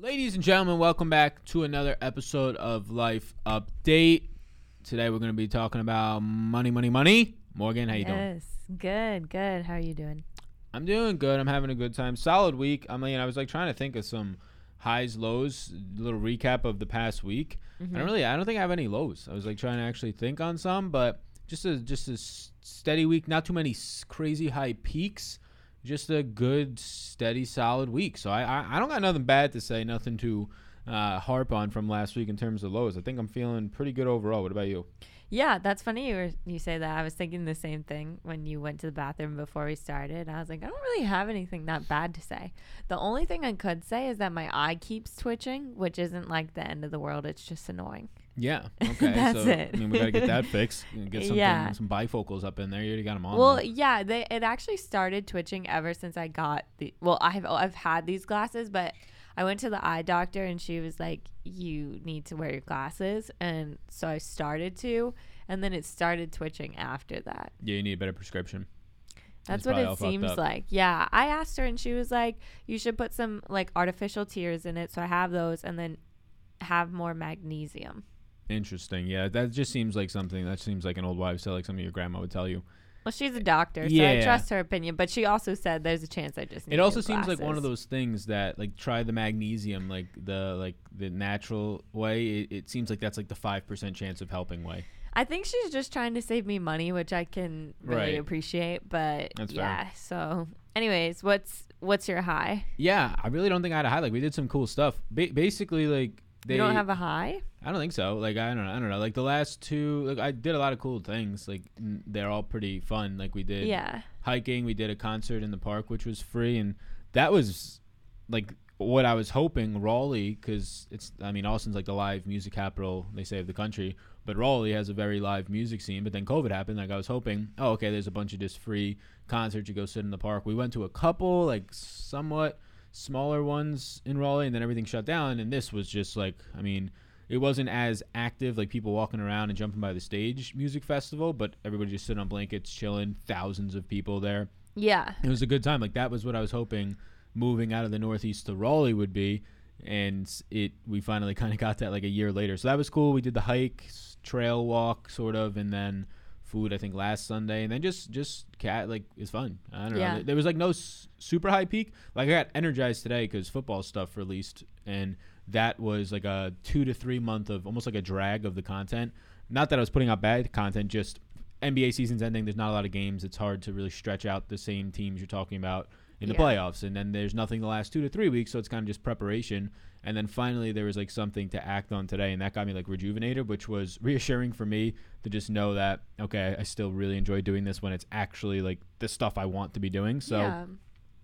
Ladies and gentlemen, welcome back to another episode of Life Update. Today we're going to be talking about money, money, money. Morgan, how you doing? yes, good, good. How are you doing? I'm doing good. I'm having a good time. Solid week. I mean, I was like trying to think of some highs, lows, little recap of the past week. Mm-hmm. I don't really, I don't think I have any lows. I was like trying to actually think on some, but just a just a steady week. Not too many crazy high peaks. Just a good, steady, solid week. So I, I, I don't got nothing bad to say. Nothing to uh, harp on from last week in terms of lows. I think I'm feeling pretty good overall. What about you? Yeah, that's funny you were, you say that. I was thinking the same thing when you went to the bathroom before we started. I was like, I don't really have anything that bad to say. The only thing I could say is that my eye keeps twitching, which isn't like the end of the world. It's just annoying. Yeah. Okay. That's so, it. I mean, we gotta get that fixed. Get something, Yeah. some bifocals up in there. You already got them on. Well, though. yeah, they it actually started twitching ever since I got the. Well, I've I've had these glasses, but I went to the eye doctor and she was like, "You need to wear your glasses," and so I started to, and then it started twitching after that. yeah, you need a better prescription. That's what it seems like. Yeah, I asked her and she was like, "You should put some like artificial tears in it." So I have those, and then have more magnesium. Interesting. Yeah, that just seems like something. That seems like an old wives' tale, like something your grandma would tell you. Well, she's a doctor, so Yeah. I trust her opinion. But she also said there's a chance I just. Need It also seems like one of those things that like try the magnesium, like the like the natural way. It, it seems like that's like the five percent chance of helping way. I think she's just trying to save me money, which I can really Right. appreciate. But That's fair. yeah, so anyways, what's what's your high? Yeah, I really don't think I had a high. Like we did some cool stuff. Ba- basically, like they. you don't have a high? I don't think so. Like I don't know. I don't know. Like the last two, like I did a lot of cool things. Like n- they're all pretty fun. Like we did Yeah. hiking. We did a concert in the park, which was free, and that was like what I was hoping. Raleigh, because it's I mean Austin's like the live music capital they say of the country, but Raleigh has a very live music scene. But then COVID happened. Like I was hoping, oh okay, there's a bunch of just free concerts. You go sit in the park. We went to a couple like somewhat smaller ones in Raleigh, and then everything shut down. And this was just like I mean. It wasn't as active, like people walking around and jumping by the stage music festival, but everybody just sitting on blankets, chilling. Thousands of people there Yeah. it was a good time. Like that was what I was hoping moving out of the Northeast to Raleigh would be, and it we finally kind of got that like a year later. So that was cool. We did the hike, trail walk, sort of, and then food. I think last Sunday, and then just just cat like it's fun. I don't Yeah. know. There was like no s- super high peak. Like I got energized today because football stuff released, and that was like a two to three month of almost like a drag of the content. Not that I was putting out bad content, just NBA season's ending. There's not a lot of games. It's hard to really stretch out the same teams you're talking about in the Yeah. playoffs. And then there's nothing the last two to three weeks, so it's kind of just preparation. And then finally, there was like something to act on today, and that got me like rejuvenated, which was reassuring for me to just know that okay, I still really enjoy doing this when it's actually like the stuff I want to be doing. So yeah.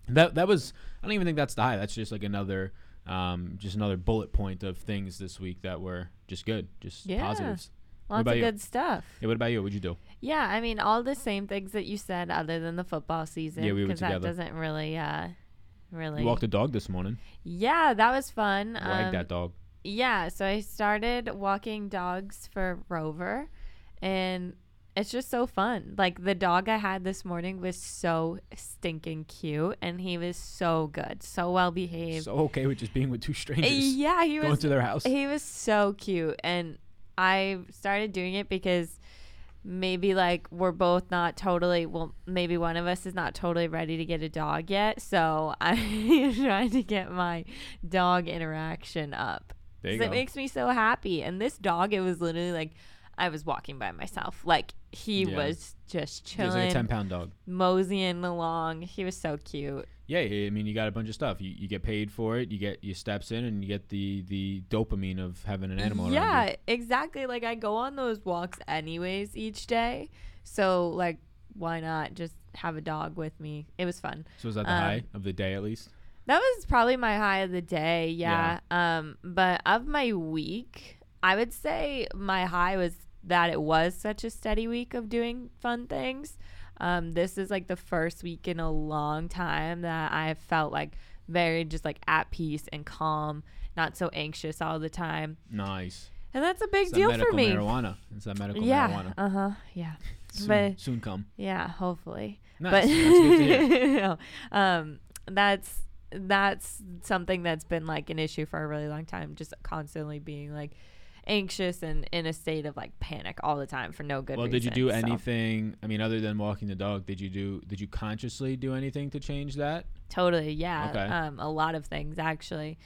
that that was I don't even think that's the high. That's just like another um, just another bullet point of things this week that were just good, just Yeah. positives. Lots of you? good stuff. Yeah, what about you? What'd you do? Yeah, I mean all the same things that you said, other than the football season. Yeah, we were because that doesn't really, uh, really. You walked the dog this morning. yeah, that was fun. Wag Um, that dog. Yeah, so I started walking dogs for Rover and it's just so fun. Like the dog I had this morning was so stinking cute and he was so good, so well behaved. So okay with just being with two strangers, yeah, he going was to their house. he was so cute and I started doing it because maybe like we're both not totally well maybe one of us is not totally ready to get a dog yet so i'm trying to get my dog interaction up There you 'Cause go. it makes me so happy and this dog it was literally like i was walking by myself like he Yeah. was just chilling. He was like a ten pound pound dog. moseying along he was so cute Yeah, I mean, you got a bunch of stuff. You, you get paid for it. You get your steps in, and you get the the dopamine of having an animal. around you. Yeah, exactly. Like I go on those walks anyways each day. So like why not just have a dog with me? It was fun. So was that the Um, high of the day at least? That was probably my high of the day, yeah. Um but of my week, I would say my high was that it was such a steady week of doing fun things. Um this is like the first week in a long time that I felt like very just like at peace and calm, not so anxious all the time. Nice. And that's a big It's deal for me. marijuana. It's that medical yeah. marijuana. Uh huh. Yeah. Soon, but- soon come. Yeah. Hopefully. Nice. But That's good to hear. no, um, that's that's something that's been like an issue for a really long time. Just constantly being like anxious and in a state of like panic all the time for no good well, reason. did you do so. anything? I mean, other than walking the dog, did you do? Did you consciously do anything to change that? Totally, yeah. Okay. Um, a lot of things actually.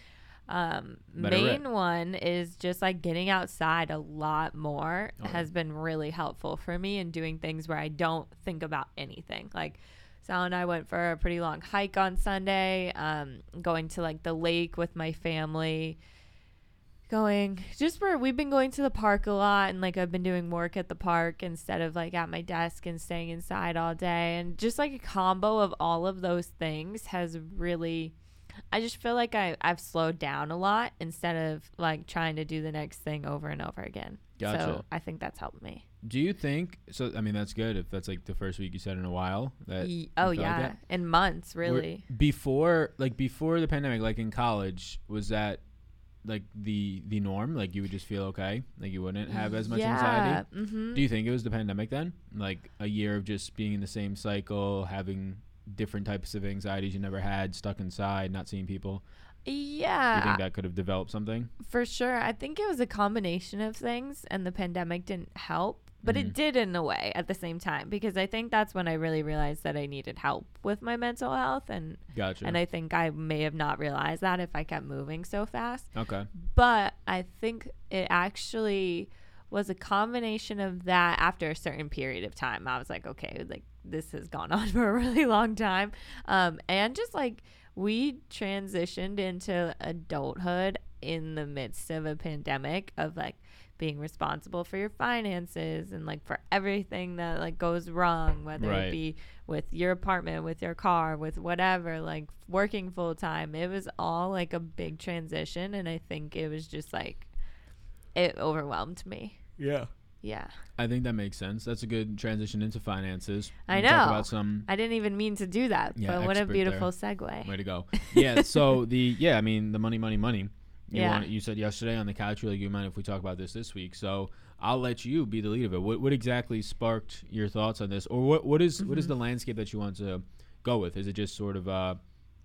Um, it rip. main one is just like getting outside a lot more has been really helpful for me and doing things where I don't think about anything. Like Sal and I went for a pretty long hike on Sunday, um, going to like the lake with my family. Going just for we've been going to the park a lot, and like I've been doing work at the park instead of like at my desk and staying inside all day. And just like a combo of all of those things has really I just feel like I, I've slowed down a lot instead of like trying to do the next thing over and over again. Gotcha. So I think that's helped me. Do you think so? I mean, that's good if that's like the first week you said in a while. That Ye- oh felt like yeah, that? in months Were- really. before, like before the pandemic, like in college, was that like the the norm? Like you would just feel okay, like you wouldn't have as much anxiety. Mm-hmm. Do you think it was the pandemic then? Like a year of just being in the same cycle, having different types of anxieties you never had, stuck inside, not seeing people. Yeah. Do you think that could have developed something? for sure. I think it was a combination of things, and the pandemic didn't help, but Mhm. it did in a way at the same time because I think that's when I really realized that I needed help with my mental health, and Gotcha. and I think I may have not realized that if I kept moving so fast. okay. but I think it actually was a combination of that after a certain period of time. I was like, okay, like this has gone on for a really long time. Um, and just like we transitioned into adulthood in the midst of a pandemic of like being responsible for your finances and like for everything that like goes wrong whether Right. it be with your apartment with your car with whatever like working full time it was all like a big transition and i think it was just like it overwhelmed me Yeah. yeah I think that makes sense. That's a good transition into finances. I We can Talk know. about some i didn't even mean to do that Yeah, but what a expert beautiful segue way to go. Yeah. So the yeah, I mean the money, money, money. You Yeah. want you said yesterday on the couch, you're like, you mind if we talk about this this week? So I'll let you be the lead of it. What what exactly sparked your thoughts on this, or what what is- what is Mhm. the landscape that you want to go with? Is it just sort of uh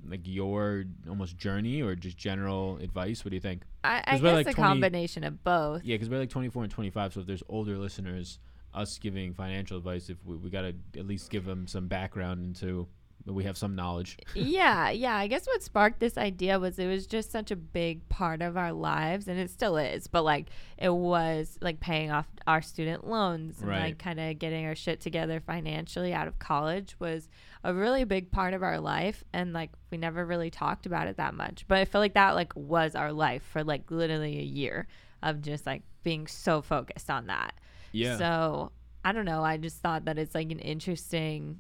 like your almost journey, or just general advice? What do you think? i, I guess like a 20 combination of both Yeah, because we're like 24 and 25. So if there's older listeners, us giving financial advice, if we, we got to at least give them some background into, we have some knowledge. yeah, yeah. I guess what sparked this idea was it was just such a big part of our lives, and it still is. But like, it was like paying off our student loans and Right. like kind of getting our shit together financially out of college was a really big part of our life, and like we never really talked about it that much. But I feel like that like was our life for like literally a year of just like being so focused on that. Yeah. So I don't know. I just thought that it's like an interesting.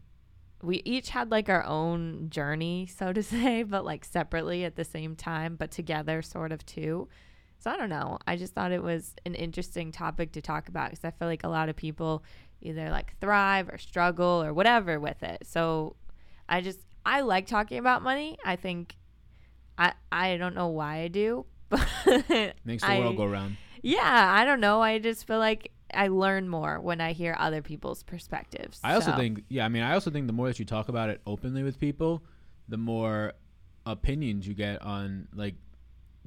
We each had like our own journey, so to say, but like separately at the same time, but together sort of too. So I don't know. I just thought it was an interesting topic to talk about because I feel like a lot of people either like thrive or struggle or whatever with it. So I just I like talking about money. I think I I don't know why I do, but Makes the I- world go round. yeah, I don't know. I just feel like I learn more when I hear other people's perspectives. I also So, think, yeah, I mean, I also think the more that you talk about it openly with people, the more opinions you get on like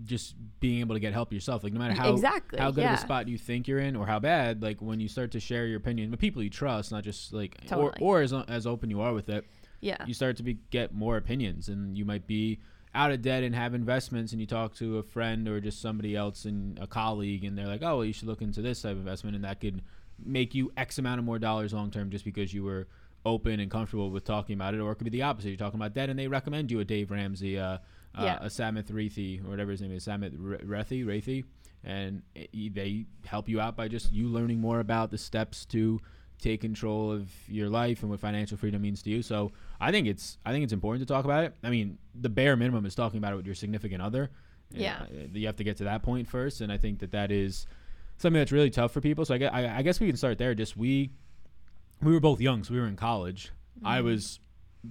just being able to get help yourself. Like no matter how exactly how good yeah. of a spot you think you're in or how bad, like when you start to share your opinion with people you trust, not just like Totally. or or as as open you are with it, Yeah, you start to be, get more opinions and you might be out of debt and have investments and you talk to a friend or just somebody else and a colleague and they're like oh well you should look into this type of investment and that could make you x amount of more dollars long term just because you were open and comfortable with talking about it or it could be the opposite you're talking about debt and they recommend you a dave ramsey uh, uh, Yeah. a Samith Rethi or whatever his name is Samith Re- Rethi Rethi and it- they help you out by just you learning more about the steps to take control of your life and what financial freedom means to you. So I think it's I think it's important to talk about it. I mean, the bare minimum is talking about it with your significant other. Yeah. Uh, you have to get to that point first, and I think that that is something that's really tough for people. So I guess, I, I guess we can start there. Just we we were both young, so we were in college. I Mhm. was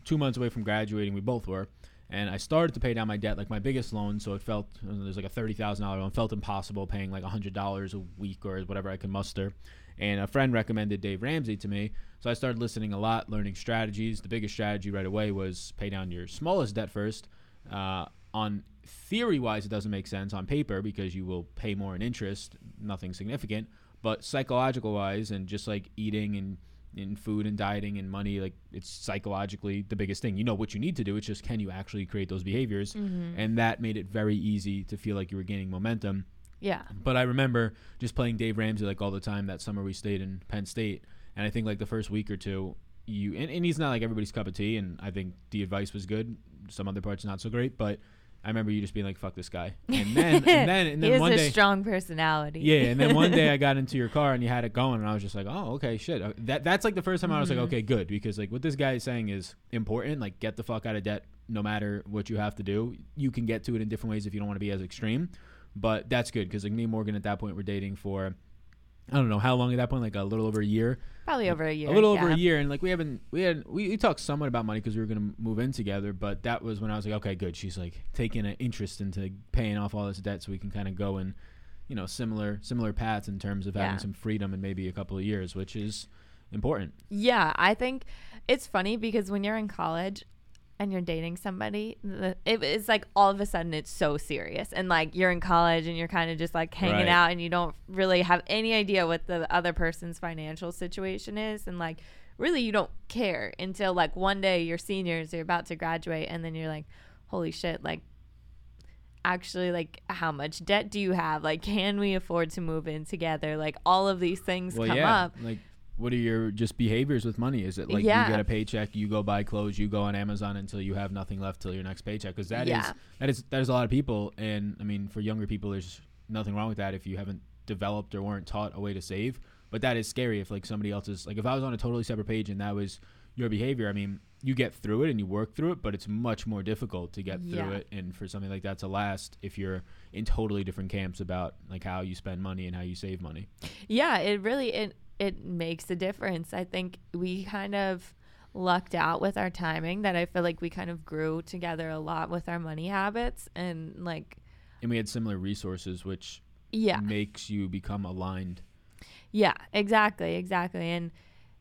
two months away from graduating. We both were. And I started to pay down my debt, like my biggest loan. So it felt there's like a thirty thousand dollar loan. Felt impossible paying like hundred dollars a week or whatever I could muster. And a friend recommended Dave Ramsey to me, so I started listening a lot, learning strategies. The biggest strategy right away was pay down your smallest debt first, Uh, on theory wise, it doesn't make sense on paper because you will pay more in interest, nothing significant. But psychological wise, and just like eating and in food and dieting and money, like it's psychologically the biggest thing. You know what you need to do. It's just can you actually create those behaviors? Mm-hmm. And that made it very easy to feel like you were gaining momentum. Yeah. But I remember just playing Dave Ramsey like all the time that summer we stayed in Penn State. And I think like the first week or two, you and, and he's not like everybody's cup of tea. And I think the advice was good. Some other parts not so great, but I remember you just being like, "Fuck this guy," and then and then and then he one a day, strong personality. yeah, and then one day I got into your car and you had it going, and I was just like, "Oh, okay, shit." Uh, That that's like the first time I was like, Mhm. "Okay, good," because like what this guy is saying is important. Like, get the fuck out of debt, no matter what you have to do. You can get to it in different ways if you don't want to be as extreme, but that's good because like me and Morgan at that point were dating for. I don't know how long at that point, like a little over a year Probably over a year. a little over a year and like we haven't we had we, we talked somewhat about money because we were gonna move in together but that was when i was like okay good she's like taking an interest into paying off all this debt so we can kind of go in you know similar similar paths in terms of having some freedom in maybe a couple of years which is important Yeah, I think it's funny because when you're in college and you're dating somebody, the, it, it's like all of a sudden it's so serious. And like you're in college and you're kind of just like hanging Right. out and you don't really have any idea what the other person's financial situation is. And like really you don't care until like one day you're seniors, you're about to graduate, and then you're like, holy shit, like actually like how much debt do you have like can we afford to move in together like all of these things well come yeah up like what are your just behaviors with money is it like Yeah. you get a paycheck you go buy clothes you go on amazon until you have nothing left till your next paycheck because that is Yeah. that is that is a lot of people and i mean for younger people there's nothing wrong with that if you haven't developed or weren't taught a way to save but that is scary if like somebody else is like if i was on a totally separate page and that was your behavior i mean you get through it and you work through it but it's much more difficult to get Yeah. through it and for something like that to last if you're in totally different camps about like how you spend money and how you save money Yeah, it really it it makes a difference. I think we kind of lucked out with our timing that I feel like we kind of grew together a lot with our money habits and like and we had similar resources which yeah. makes you become aligned Yeah, exactly, exactly. And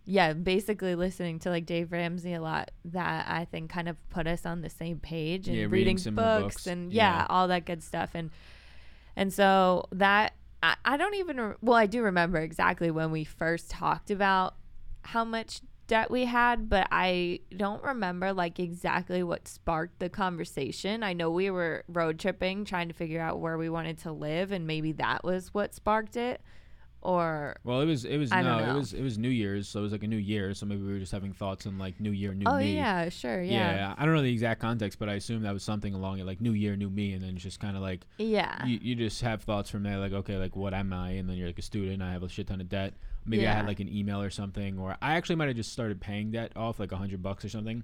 yeah, basically listening to like Dave Ramsey a lot that I think kind of put us on the same page and Yeah, reading reading, books, books. and yeah, Yeah. all that good stuff. And and so that I, I don't even re- well, I do remember exactly when we first talked about how much debt we had, but I don't remember like exactly what sparked the conversation. I know we were road tripping trying to figure out where we wanted to live and maybe that was what sparked it or Well, it was it was I no, it was it was New Year's, so it was like a new year. So maybe we were just having thoughts on like New Year, New Oh Me. yeah, sure, yeah. yeah. I don't know the exact context, but I assume that was something along it, like New Year, New Me, and then it's just kind of like Yeah. you, you just have thoughts from there, like okay, like what am I? And then you're like a student, I have a shit ton of debt. Maybe I had like an email or something, or I actually might have just started paying debt off, like a hundred bucks or something.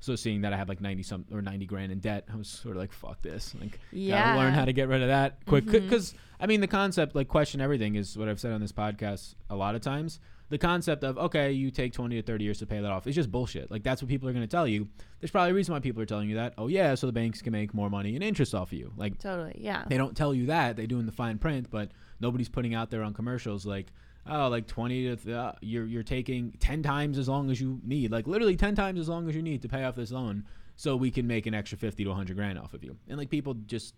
So seeing that I had like ninety some or ninety grand in debt, I was sort of like, "Fuck this!" Like, yeah. gotta learn how to get rid of that quick. Mm-hmm. Because I mean, the concept like question everything is what I've said on this podcast a lot of times. The concept of okay, you take twenty to thirty years to pay that off is just bullshit. Like that's what people are going to tell you. There's probably a reason why people are telling you that. Oh yeah, so the banks can make more money and interest off of you. Like Totally. Yeah. they don't tell you that. They do in the fine print, but nobody's putting out there on commercials like, oh, like twenty to th- uh, you're you're taking ten times as long as you need, like literally ten times as long as you need to pay off this loan, so we can make an extra fifty to hundred grand off of you. And like people just,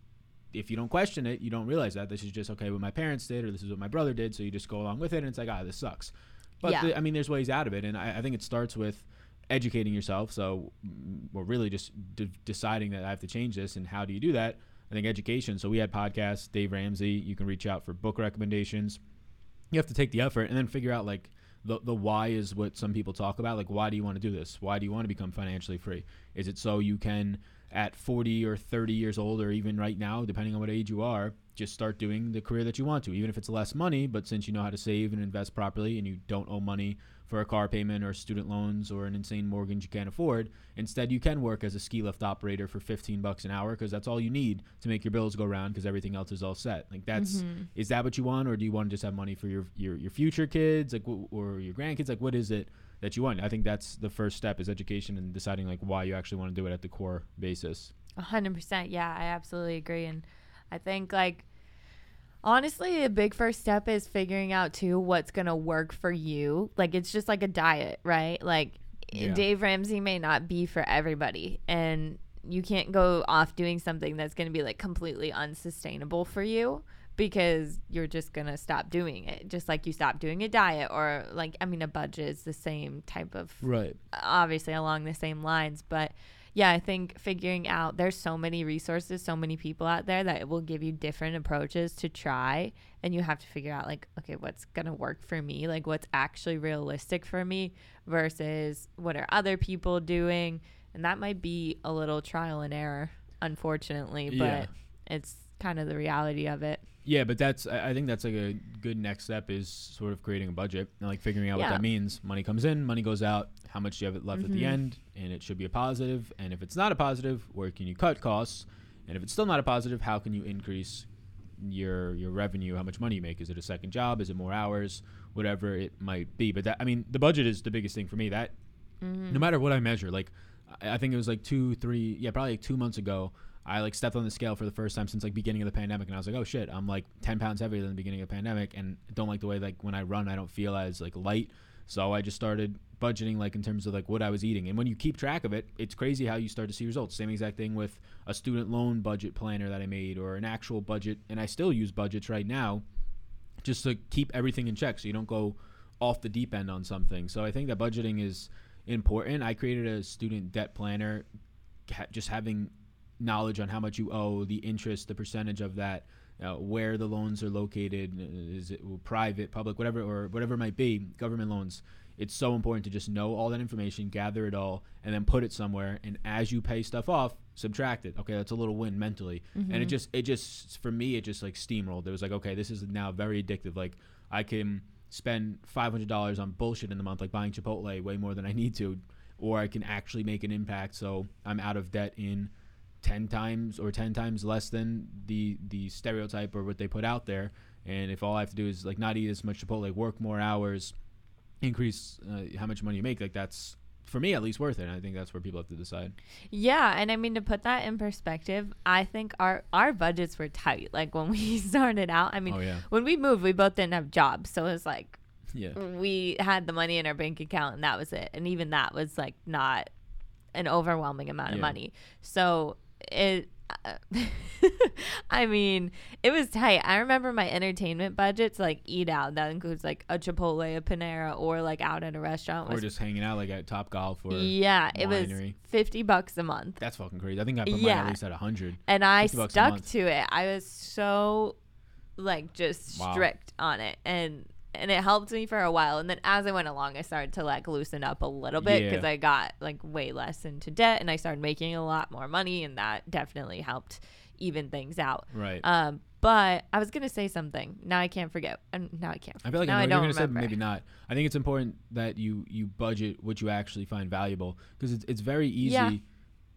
if you don't question it, you don't realize that this is just okay what my parents did or this is what my brother did, so you just go along with it, and it's like ah, this sucks. But Yeah. the, I mean, there's ways out of it, and I, I think it starts with educating yourself. So mm, we're really just de- deciding that I have to change this, and how do you do that? I think education. So we had podcasts, Dave Ramsey. You can reach out for book recommendations. You have to take the effort and then figure out like the the why is what some people talk about. Like why do you want to do this? Why do you want to become financially free? Is it so you can at 40 or 30 years old or even right now depending on what age you are just start doing the career that you want to even if it's less money but since you know how to save and invest properly and you don't owe money for a car payment or student loans or an insane mortgage you can't afford instead you can work as a ski lift operator for 15 bucks an hour because that's all you need to make your bills go round because everything else is all set like that's Mhm. is that what you want or do you want to just have money for your your, your future kids like wh- or your grandkids like what is it that you want i think that's the first step is education and deciding like why you actually want to do it at the core basis A hundred percent. Yeah, I absolutely agree. And I think like honestly, a big first step is figuring out too what's gonna work for you. Like it's just like a diet, right? Like Yeah. Dave Ramsey may not be for everybody, and you can't go off doing something that's going to be like completely unsustainable for you because you're just going to stop doing it just like you stop doing a diet or like i mean a budget is the same type of right obviously along the same lines but yeah i think figuring out there's so many resources so many people out there that it will give you different approaches to try and you have to figure out like okay what's going to work for me? Like what's actually realistic for me versus what are other people doing? And that might be a little trial and error unfortunately but Yeah. it's kind of the reality of it Yeah, but that's I think that's like a good next step is sort of creating a budget and like figuring out what that means. Money comes in, money goes out. How much do you have left at the Mhm. end? And it should be a positive. And if it's not a positive, where can you cut costs? And if it's still not a positive, how can you increase your your revenue? How much money you make? Is it a second job? Is it more hours? Whatever it might be. But that I mean, the budget is the biggest thing for me. That Mm-hmm. no matter what I measure, like I I think it was like two, three, yeah, probably like two months ago. I like stepped on the scale for the first time since like beginning of the pandemic, and I was like, oh shit, I'm like ten pounds heavier than the beginning of the pandemic, and don't like the way like when I run, I don't feel as like light. So I just started budgeting like in terms of like what I was eating, and when you keep track of it, it's crazy how you start to see results. Same exact thing with a student loan budget planner that I made, or an actual budget, and I still use budgets right now, just to keep everything in check, so you don't go off the deep end on something. So I think that budgeting is important. I created a student debt planner, just having knowledge on how much you owe, the interest, the percentage of that, uh, where the loans are located, uh, is it private, public, whatever, or whatever it might be, government loans. It's so important to just know all that information, gather it all, and then put it somewhere. And as you pay stuff off, subtract it. Okay, that's a little win mentally. And it just, it just, for me, it just like steamrolled. It was like, okay, this is now very addictive. Like I can spend five hundred dollars on bullshit in the month, like buying Chipotle way more than I need to, or I can actually make an impact. So I'm out of debt in ten times or ten times less than the the stereotype or what they put out there. And if all I have to do is like not eat as much Chipotle, work more hours, increase uh, how much money you make, like that's for me at least worth it. And I think that's where people have to decide. Yeah, and I mean to put that in perspective, I think our our budgets were tight. Like when we started out, I mean, oh yeah, when we moved, we both didn't have jobs, so it was like yeah, we had the money in our bank account, and that was it. And even that was like not an overwhelming amount of money. So it. Uh, I mean, it was tight. I remember my entertainment budgets like eat out. That includes like a Chipotle, a Panera, or like out at a restaurant. or just hanging out like at Top Golf or yeah, it was fifty bucks a month. that's fucking crazy. I think I put mine at least at a hundred. and I 50 bucks a stuck to it. I was so like just Wow. strict on it, and and it helped me for a while. And then as I went along, I started to like loosen up a little bit because Yeah. I got like way less into debt, and I started making a lot more money, and that definitely helped even things out. Right. Um, but I was gonna say something. Now I can't forget, and now I can't. I feel like now I know I what don't you're gonna remember. say, maybe not. I think it's important that you you budget what you actually find valuable because it's it's very easy. Yeah.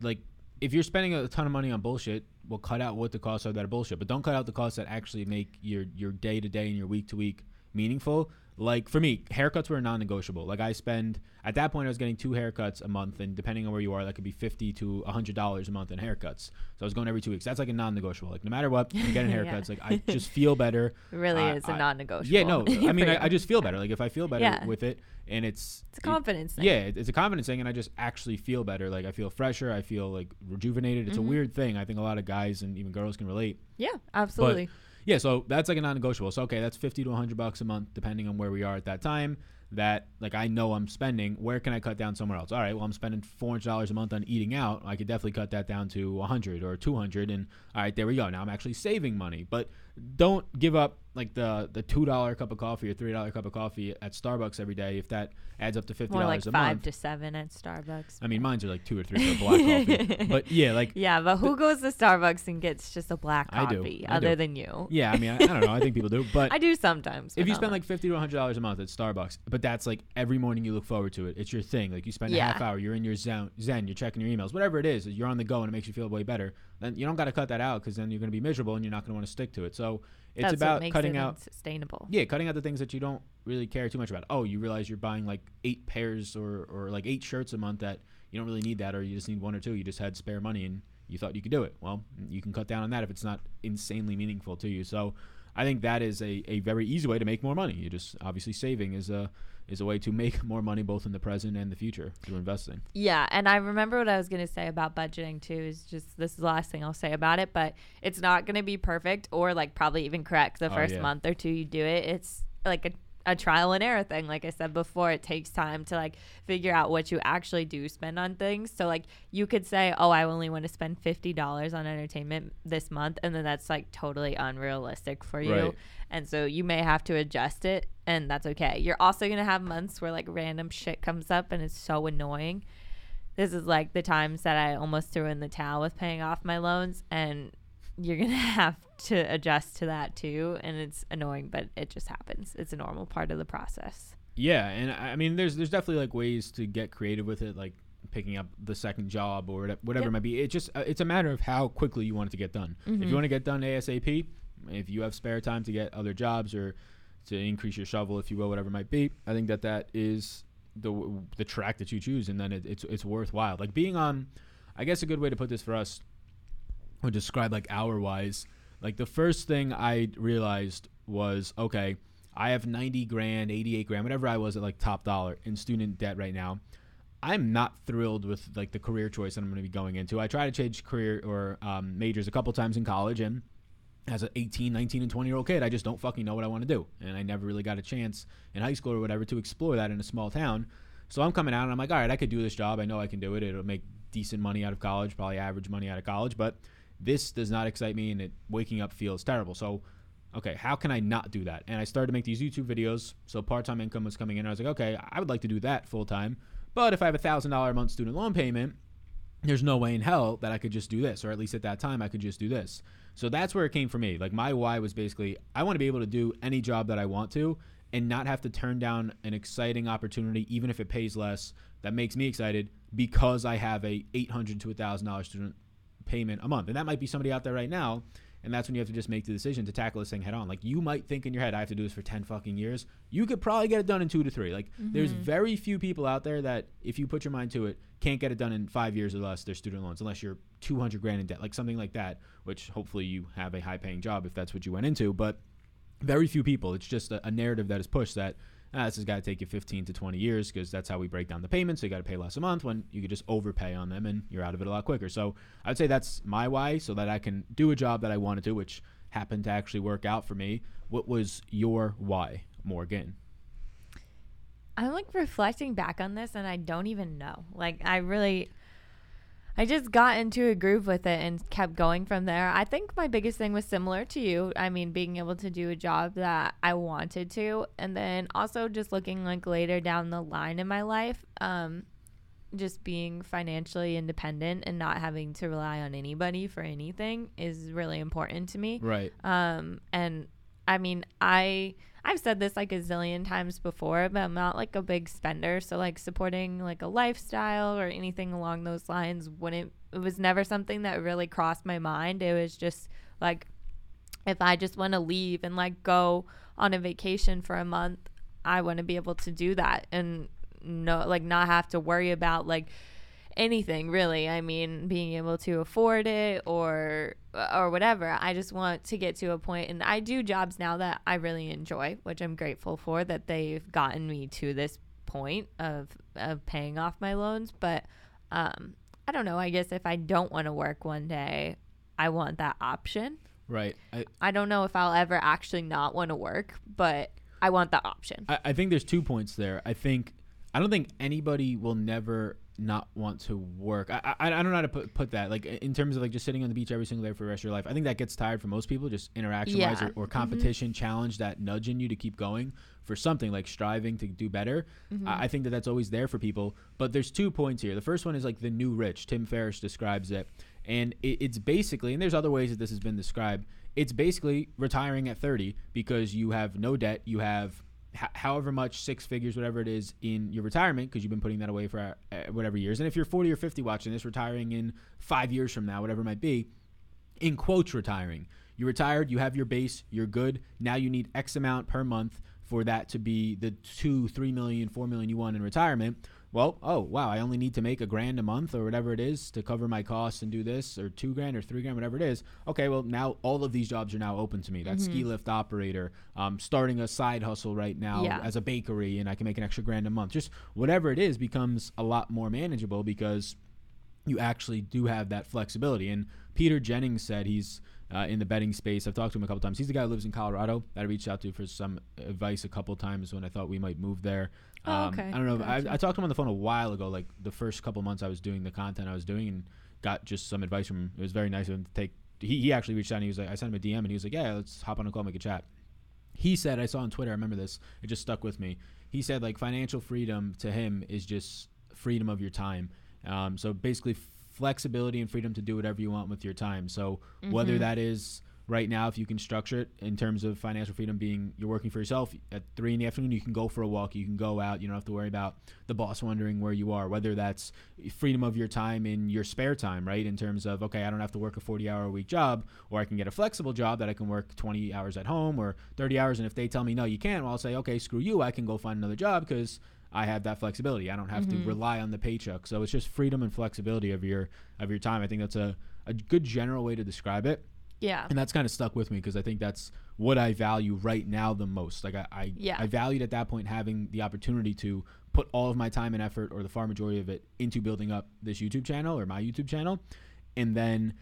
Like if you're spending a ton of money on bullshit, well, cut out what the costs are that are bullshit, but don't cut out the costs that actually make your your day to day and your week to week meaningful. Like for me, haircuts were non-negotiable. Like I spend at that point, I was getting two haircuts a month, and depending on where you are, that could be fifty to hundred dollars a month in haircuts. So I was going every two weeks. That's like a non-negotiable. Like no matter what, I'm getting Yeah. haircuts. Like I just feel better. It really I- is a I- non-negotiable. Yeah, no. I mean, I. I just feel better. Like if I feel better Yeah. with it, and it's it's a confidence it- thing. yeah, it's a confidence thing, and I just actually feel better. Like I feel fresher. I feel like rejuvenated. It's Mhm. a weird thing. I think a lot of guys and even girls can relate. yeah, absolutely. Yeah, so that's like a non-negotiable. So okay, that's fifty to hundred bucks a month, depending on where we are at that time. That like I know I'm spending. Where can I cut down somewhere else? All right, well I'm spending four hundred dollars a month on eating out. I could definitely cut that down to hundred or two hundred, and all right, there we go. Now I'm actually saving money. But don't give up like the the two dollar cup of coffee or three dollar cup of coffee at Starbucks every day if that adds up to fifty More like dollars a five month. to seven at Starbucks. I mean, mine's are like two or three for black coffee. But yeah, like Yeah, but who goes to Starbucks and gets just a black I do. coffee I other do. than you? yeah, I mean, I, I don't know. I think people do, but I do sometimes. if you spend like fifty to hundred dollars a month at Starbucks, but that's like every morning you look forward to it. It's your thing. Like you spend a Yeah. half hour, you're in your zen, zen, you're checking your emails, whatever it is, you're on the go and it makes you feel way better. Then you don't got to cut that out because then you're going to be miserable and you're not going to want to stick to it. So it's that's about cutting it out. sustainable. Yeah, cutting out the things that you don't really care too much about. Oh, you realize you're buying like eight pairs or, or like eight shirts a month that you don't really need that, or you just need one or two. You just had spare money and you thought you could do it. Well, you can cut down on that if it's not insanely meaningful to you. So I think that is a, a very easy way to make more money. You just obviously saving is a is a way to make more money both in the present and the future through investing. Yeah, and I remember what I was going to say about budgeting too. Is just this is the last thing I'll say about it, but it's not going to be perfect or like probably even correct the Oh, first yeah. month or two you do it. It's like a a trial and error thing. Like I said before, it takes time to like figure out what you actually do spend on things. So like you could say, "Oh, I only want to spend fifty dollars on entertainment this month," and then that's like totally unrealistic for you. Right. And so you may have to adjust it, and that's okay. You're also gonna have months where like random shit comes up, and it's so annoying. This is like the times that I almost threw in the towel with paying off my loans, and you're gonna have to adjust to that too. And it's annoying, but it just happens. It's a normal part of the process. Yeah, and I mean, there's there's definitely like ways to get creative with it, like picking up the second job or whatever, Yep. it might be. It just uh, it's a matter of how quickly you want it to get done. If Mhm. you want to get done ASAP, if you have spare time to get other jobs or to increase your shovel, if you will, whatever it might be, I think that that is the the track that you choose, and then it, it's it's worthwhile. Like being on, I guess a good way to put this for us describe like hour wise. Like the first thing I realized was okay, I have 90 grand, 88 grand, whatever I was at like top dollar in student debt right now. I'm not thrilled with like the career choice that I'm going to be going into. I tried to change career or um, majors a couple times in college and as an 18, 19, and 20 year old kid, I just don't fucking know what I want to do. And I never really got a chance in high school or whatever to explore that in a small town. So I'm coming out and I'm like, all right, I could do this job. I know I can do it. It'll make decent money out of college, probably average money out of college, but this does not excite me and it waking up feels terrible. So, okay, how can I not do that? And I started to make these YouTube videos. So part time income was coming in. I was like, okay, I would like to do that full time. But if I have a thousand dollar a month student loan payment, there's no way in hell that I could just do this, or at least at that time I could just do this. So that's where it came for me. Like my why was basically I want to be able to do any job that I want to and not have to turn down an exciting opportunity, even if it pays less, that makes me excited because I have a eight hundred to a thousand dollar student payment a month. And that might be somebody out there right now. And that's when you have to just make the decision to tackle this thing head on. Like you might think in your head, I have to do this for 10 fucking years. You could probably get it done in two to three. Like there's mm-hmm. very few people out there that if you put your mind to it, can't get it done in five years or less, their student loans, unless you're 200 grand in debt, like something like that, which hopefully you have a high paying job if that's what you went into. But very few people. It's just a, a narrative that is pushed that ah, this has got to take you 15 to 20 years because that's how we break down the payments. So you got to pay less a month when you could just overpay on them and you're out of it a lot quicker. So I'd say that's my why, so that I can do a job that I wanted to, which happened to actually work out for me. What was your why, Morgan? I'm like reflecting back on this and I don't even know. Like I really I just got into a groove with it and kept going from there. I think my biggest thing was similar to you. I mean, being able to do a job that I wanted to and then also just looking like later down the line in my life, um just being financially independent and not having to rely on anybody for anything is really important to me. Right. Um, and I mean, I I've said this like a zillion times before, but I'm not like a big spender. So like supporting like a lifestyle or anything along those lines wouldn't. It was never something that really crossed my mind. It was just like if I just want to leave and like go on a vacation for a month, I want to be able to do that and no like not have to worry about like anything really. I mean being able to afford it or or whatever. I just want to get to a point and i do jobs now that i really enjoy which i'm grateful for that they've gotten me to this point of of paying off my loans. But um i don't know. I guess if i don't want to work one day i want that option. Right. I, i don't know if i'll ever actually not want to work but i want the option. I, I think there's two points there. I think I don't think anybody will never not want to work. I, I, I don't know how to put, put that. Like in terms of like just sitting on the beach every single day for the rest of your life. I think that gets tired for most people, just interaction wise Yeah. or, or mm-hmm. competition challenge that nudging you to keep going for something like striving to do better. Mm-hmm. I, I think that that's always there for people. But there's two points here. The first one is like the new rich. Tim Ferriss describes it, and it, it's basically and there's other ways that this has been described. It's basically retiring at 30 because you have no debt. You have however much six figures whatever it is in your retirement because you've been putting that away for uh, whatever years. And if you're 40 or 50 watching this retiring in five years from now whatever it might be in quotes retiring. You retired you have your base you're good. Now you need x amount per month for that to be the two three million four million you want in retirement well, oh wow, I only need to make a grand a month or whatever it is to cover my costs and do this, or two grand or three grand, whatever it is. Okay, well now all of these jobs are now open to me. That ski Mm-hmm. lift operator, um, starting a side hustle right now Yeah. as a bakery, and I can make an extra grand a month. Just whatever it is becomes a lot more manageable because you actually do have that flexibility. And Peter Jennings said he's uh, in the betting space. I've talked to him a couple times. He's the guy who lives in Colorado that I reached out to for some advice a couple times when I thought we might move there. Oh, Um, okay. I don't know. Gotcha. I, I talked to him on the phone a while ago, like the first couple months I was doing the content I was doing, and got just some advice from him. It was very nice of him to take. He, he actually reached out and he was like, I sent him a DM and he was like, Yeah, let's hop on a call, and make a chat. He said, I saw on Twitter, I remember this, it just stuck with me. He said, like, financial freedom to him is just freedom of your time. Um, so basically, flexibility and freedom to do whatever you want with your time. So whether Mm-hmm. that is right now, if you can structure it in terms of financial freedom being you're working for yourself at three in the afternoon, you can go for a walk, you can go out, you don't have to worry about the boss wondering where you are. Whether that's freedom of your time in your spare time, right? In terms of okay, I don't have to work a 40 hour a week job, or I can get a flexible job that I can work 20 hours at home or 30 hours. And if they tell me no, you can't, well, I'll say okay, screw you, I can go find another job because I have that flexibility. I don't have to mm-hmm. rely on the paycheck. So it's just freedom and flexibility of your of your time. I think that's a, a good general way to describe it. Yeah. And that's kind of stuck with me because I think that's what I value right now the most. Like I, I, Yeah. I valued at that point having the opportunity to put all of my time and effort, or the far majority of it, into building up this YouTube channel or my YouTube channel, and then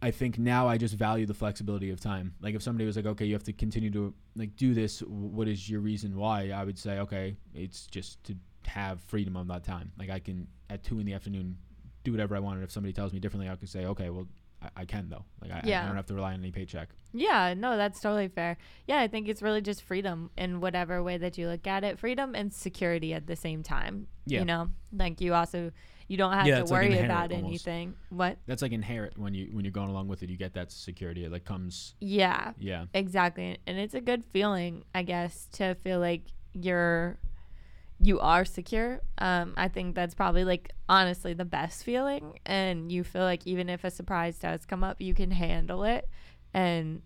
I think now I just value the flexibility of time. Like if somebody was like, okay, you have to continue to like do this. What is your reason why? I would say, okay, it's just to have freedom of that time. Like I can at two in the afternoon do whatever I want. And if somebody tells me differently, I can say, okay, well, I, I can though. Like I, Yeah. I don't have to rely on any paycheck. Yeah, no, that's totally fair. Yeah, I think it's really just freedom in whatever way that you look at it. Freedom and security at the same time. Yeah. You know, like you also you don't have Yeah, to it's like worry about almost. anything. What? That's like inherent when you when you're going along with it. You get that security. It like comes. Yeah, Yeah. exactly. And it's a good feeling, I guess, to feel like you're you are secure. Um, I think that's probably like honestly the best feeling. And you feel like even if a surprise does come up, you can handle it. And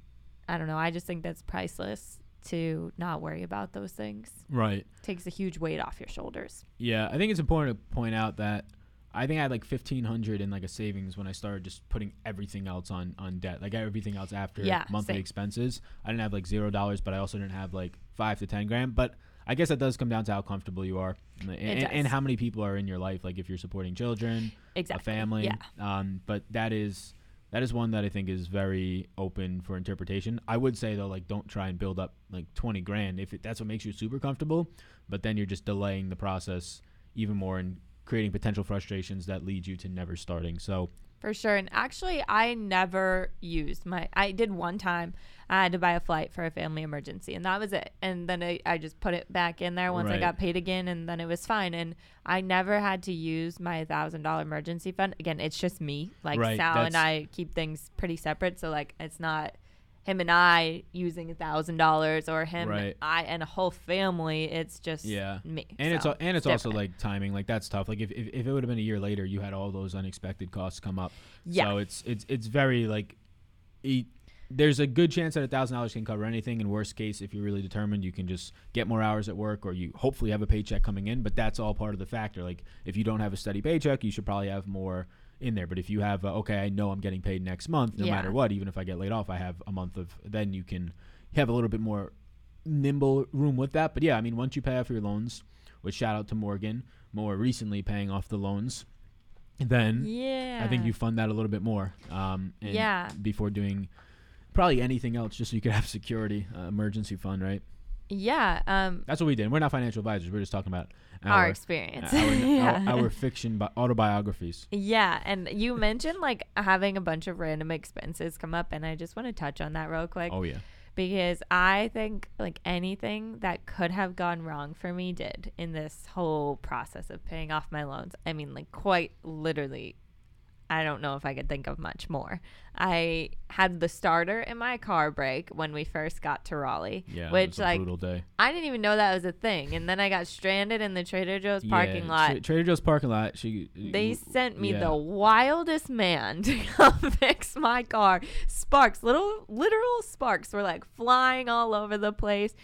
I don't know, I just think that's priceless to not worry about those things. Right. Takes a huge weight off your shoulders. Yeah, I think it's important to point out that I think I had like fifteen hundred in like a savings when I started just putting everything else on on debt, like everything else after Yeah, monthly same. expenses. I didn't have like zero dollars, but I also didn't have like five to ten grand. But I guess that does come down to how comfortable you are and, and, and how many people are in your life. Like if you're supporting children, Exactly. a family. Yeah. Um, but that is that is one that I think is very open for interpretation. I would say though, like don't try and build up like twenty grand if it, that's what makes you super comfortable. But then you're just delaying the process even more and creating potential frustrations that lead you to never starting. So For sure. And actually, I never used my. I did one time. I had to buy a flight for a family emergency, and that was it. And then I, I just put it back in there once I got paid again, and then it was fine. And I never had to use my thousand dollar emergency fund again. It's just me. Like Right, Sal and I keep things pretty separate, so like it's not him and I using a thousand dollars or him Right. I and a whole family. It's just Yeah. me. and it's So al- and it's also like timing. Like that's tough. Like if, if, if it would have been a year later, you had all those unexpected costs come up. Yeah. So it's it's it's very like, e there's a good chance that a thousand dollars can cover anything. In worst case, if you're really determined, you can just get more hours at work, or you hopefully have a paycheck coming in. But that's all part of the factor. Like if you don't have a steady paycheck, you should probably have more in there. But if you have, uh, okay, I know I'm getting paid next month, no Yeah. matter what, even if I get laid off, I have a month of. Then you can have a little bit more nimble room with that. But yeah, I mean, once you pay off your loans, which shout out to Morgan, more recently paying off the loans, then yeah. I think you fund that a little bit more. Um, and Yeah. Before doing probably anything else, just so you could have security, uh, emergency fund, right? Yeah. Um. That's what we did. We're not financial advisors. We're just talking about Our, our experience. our, yeah. our, our fiction bi- autobiographies. Yeah, and you mentioned like having a bunch of random expenses come up, and I just want to touch on that real quick Oh yeah, because I think like anything that could have gone wrong for me did in this whole process of paying off my loans. I mean, like quite literally, I don't know if I could think of much more. I had the starter in my car break when we first got to Raleigh, yeah. which like brutal day. I didn't even know that was a thing, and then I got stranded in the Trader Joe's parking yeah, lot. Tra- Trader Joe's parking lot. She They sent me yeah. the wildest man to come fix my car. Sparks, little literal sparks were like flying all over the place,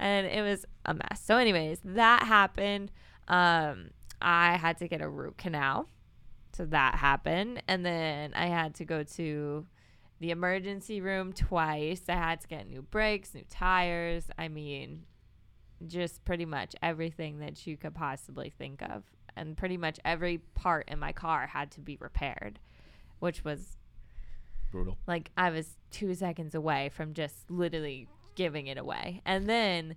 and it was a mess. So, anyways, that happened. Um, I had to get a root canal. So that happened. And then I had to go to the emergency room twice. I had to get new brakes, new tires. I mean, just pretty much everything that you could possibly think of. And pretty much every part in my car had to be repaired, which was brutal. Like I was two seconds away from just literally giving it away. And then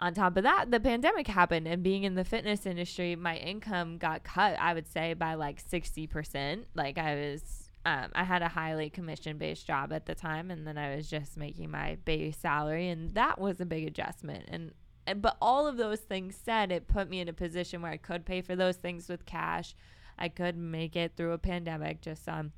on top of that, the pandemic happened, and being in the fitness industry, my income got cut, I would say, by like 60%. Like I was, um, I had a highly commission based job at the time, and then I was just making my base salary, and that was a big adjustment. And, and but all of those things said, it put me in a position where I could pay for those things with cash. I could make it through a pandemic just um,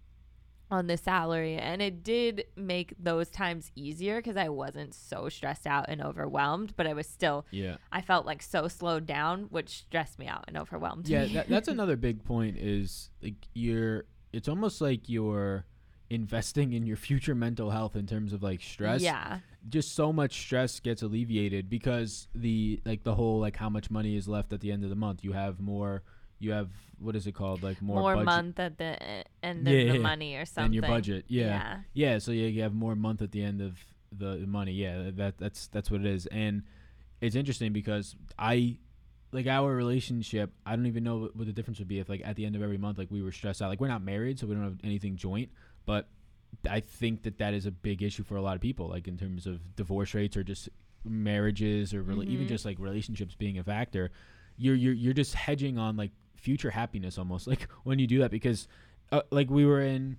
on the salary and it did make those times easier because i wasn't so stressed out and overwhelmed but i was still yeah. I felt like so slowed down which stressed me out and overwhelmed yeah me. that, that's another big point is like you're it's almost like you're investing in your future mental health in terms of like stress. Yeah. Just so much stress gets alleviated because the like the whole like how much money is left at the end of the month. You have more you have what is it called? Like more more budget month at the end of Yeah, the yeah. money or something and your budget yeah. yeah. Yeah so yeah, you have more month at the end of the the money. Yeah that that's that's what it is. And it's interesting because i like our relationship i don't even know what, what the difference would be if like at the end of every month like we were stressed out. Like we're not married so we don't have anything joint but i think that that is a big issue for a lot of people like in terms of divorce rates or just marriages or rela- even Mhm. just like relationships being a factor. You're you're you're just hedging on like future happiness almost like when you do that because uh, like we were in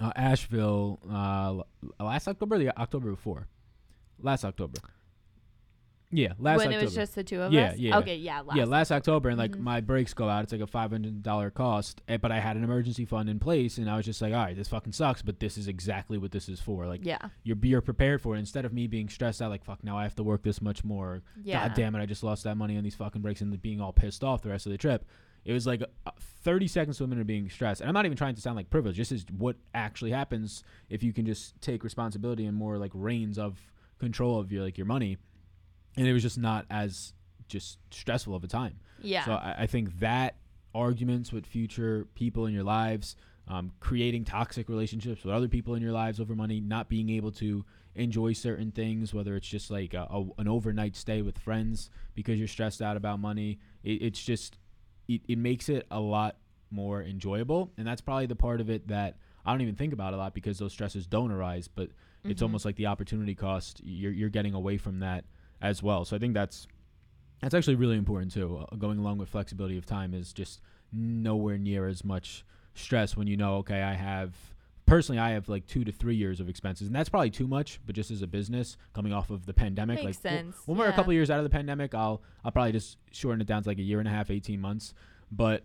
uh, Asheville uh, last October, the October before, last October. Yeah, last when October. it was just the two of Yeah, us yeah. okay yeah last yeah, last October, and like Mhm. my brakes go out. It's like a five hundred dollar cost, eh, but I had an emergency fund in place, and I was just like, all right, this fucking sucks, but this is exactly what this is for. Like, yeah you're you're prepared for it instead of me being stressed out, like fuck, now I have to work this much more. yeah God damn it, I just lost that money on these fucking brakes and being all pissed off the rest of the trip. It was like uh, 30 seconds to a minute of being stressed. And I'm not even trying to sound like privileged. This is what actually happens if you can just take responsibility and more like reins of control of your like your money. And it was just not as just stressful of a time. yeah So I, I think that arguments with future people in your lives, um, creating toxic relationships with other people in your lives over money, not being able to enjoy certain things, whether it's just like a, a, an overnight stay with friends because you're stressed out about money, it, it's just it, it makes it a lot more enjoyable, and that's probably the part of it that I don't even think about a lot because those stresses don't arise, but it's Mhm. almost like the opportunity cost. You're you're getting away from that as well. So I think that's that's actually really important too. Uh, going along with flexibility of time is just nowhere near as much stress when you know, okay, I have personally I have like two to three years of expenses, and that's probably too much. But just as a business coming off of the pandemic, Makes like w- sense, when we're a couple years out of the pandemic, I'll I'll probably just shorten it down to like a year and a half, eighteen months. But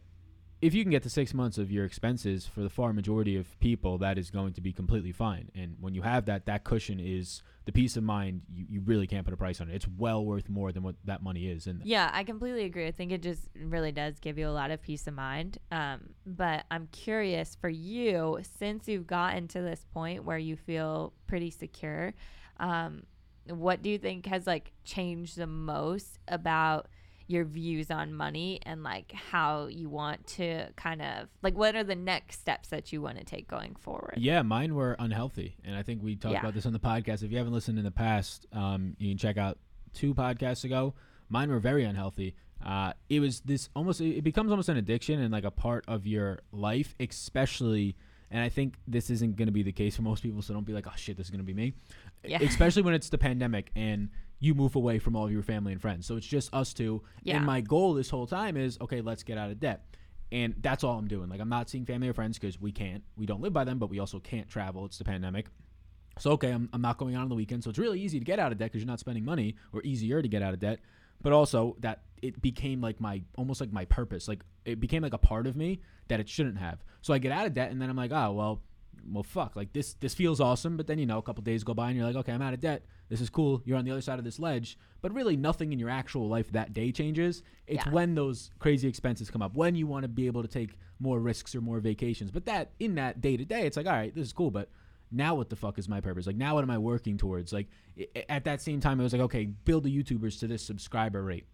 if you can get to six months of your expenses for the far majority of people, that is going to be completely fine. And when you have that, that cushion is the peace of mind. You, you really can't put a price on it. It's well worth more than what that money is. And Yeah, I completely agree. I think it just really does give you a lot of peace of mind. Um, but I'm curious for you, since you've gotten to this point where you feel pretty secure, um, what do you think has like changed the most about your views on money and like how you want to kind of like what are the next steps that you want to take going forward? Yeah, mine were unhealthy, and I think we talked Yeah. about this on the podcast. If you haven't listened in the past, um, you can check out two podcasts ago. Mine were very unhealthy. Uh, it was this almost. It becomes almost an addiction and like a part of your life, especially. And I think this isn't going to be the case for most people. So don't be like, oh shit, this is going to be me. Yeah. Especially when it's the pandemic and you move away from all of your family and friends. So it's just us two. Yeah. And my goal this whole time is okay, let's get out of debt. And that's all I'm doing. Like I'm not seeing family or friends because we can't. We don't live by them, but we also can't travel. It's the pandemic. So okay, I'm, I'm not going out on the weekend. So it's really easy to get out of debt because you're not spending money, or easier to get out of debt. But also that it became like my almost like my purpose. Like it became like a part of me that it shouldn't have. So I get out of debt, and then I'm like, oh well, well fuck. Like this this feels awesome. But then you know a couple days go by, and you're like, okay, I'm out of debt. This is cool. You're on the other side of this ledge. But really, nothing in your actual life that day changes. It's Yeah. when those crazy expenses come up, when you want to be able to take more risks or more vacations. But that in that day to day, it's like, all right, this is cool, but now what the fuck is my purpose? Like now what am I working towards? Like i- at that same time, it was like, okay, build the YouTubers to this subscriber rate.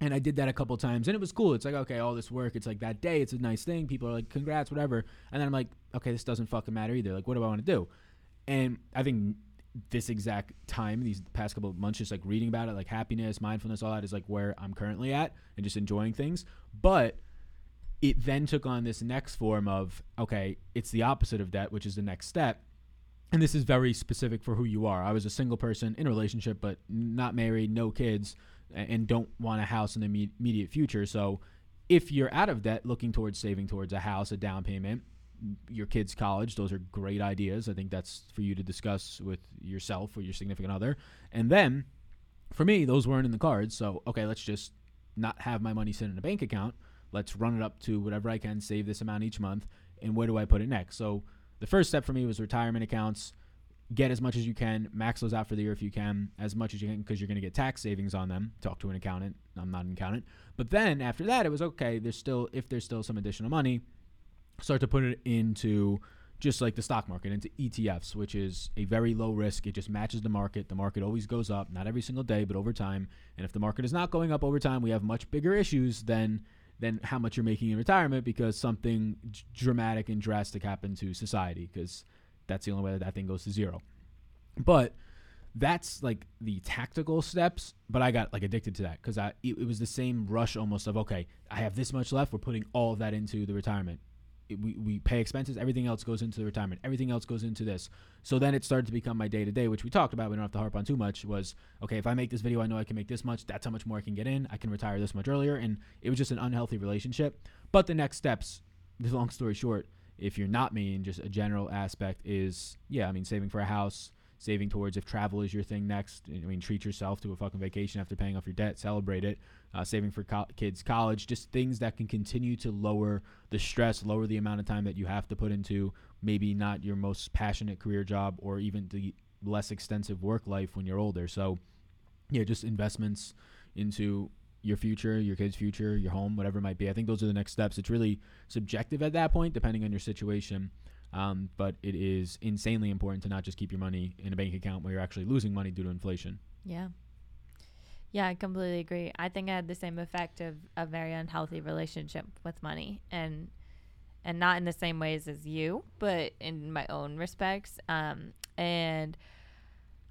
And I did that a couple times, and it was cool. It's like, okay, all this work, it's like that day, it's a nice thing. People are like, congrats, whatever. And then I'm like, okay, this doesn't fucking matter either. Like, what do I want to do? And I think this exact time, these past couple of months, just like reading about it, like happiness, mindfulness, all that is like where I'm currently at and just enjoying things. But it then took on this next form of, okay, it's the opposite of that, which is the next step and this is very specific for who you are. I was a single person in a relationship, but not married, no kids, and don't want a house in the immediate future. So, if you're out of debt, looking towards saving towards a house, a down payment, your kids' college, those are great ideas. I think that's for you to discuss with yourself or your significant other. And then, for me, those weren't in the cards. So, okay, let's just not have my money sit in a bank account. Let's run it up to whatever I can, save this amount each month, and where do I put it next? So the first step for me was retirement accounts. Get as much as you can, max those out for the year if you can, as much as you can, because you're going to get tax savings on them. Talk to an accountant. I'm not an accountant. But then after that, it was okay. There's still, if there's still some additional money, start to put it into just like the stock market, into ETFs, which is a very low risk. It just matches the market. The market always goes up, not every single day, but over time. And if the market is not going up over time, we have much bigger issues than than how much you're making in retirement because something dramatic and drastic happened to society because that's the only way that that thing goes to zero. But that's like the tactical steps, but I got like addicted to that because I it, it was the same rush almost of okay, I have this much left. We're putting all of that into the retirement we, we pay expenses. Everything else goes into the retirement. Everything else goes into this. So then it started to become my day to day, which we talked about. We don't have to harp on too much. Was okay if I make this video, I know I can make this much. That's how much more I can get in. I can retire this much earlier, and it was just an unhealthy relationship. But the next steps, the long story short, if you're not me, and just a general aspect is yeah, I mean saving for a house, saving towards if travel is your thing next. I mean, treat yourself to a fucking vacation after paying off your debt, celebrate it. Uh, saving for co- kids' college, just things that can continue to lower the stress, lower the amount of time that you have to put into maybe not your most passionate career job or even the less extensive work life when you're older. So, yeah, just investments into your future, your kids' future, your home, whatever it might be. I think those are the next steps. It's really subjective at that point, depending on your situation. Um, but it is insanely important to not just keep your money in a bank account where you're actually losing money due to inflation. Yeah. Yeah, I completely agree. I think I had the same effect of a very unhealthy relationship with money and and not in the same ways as you, but in my own respects. Um, and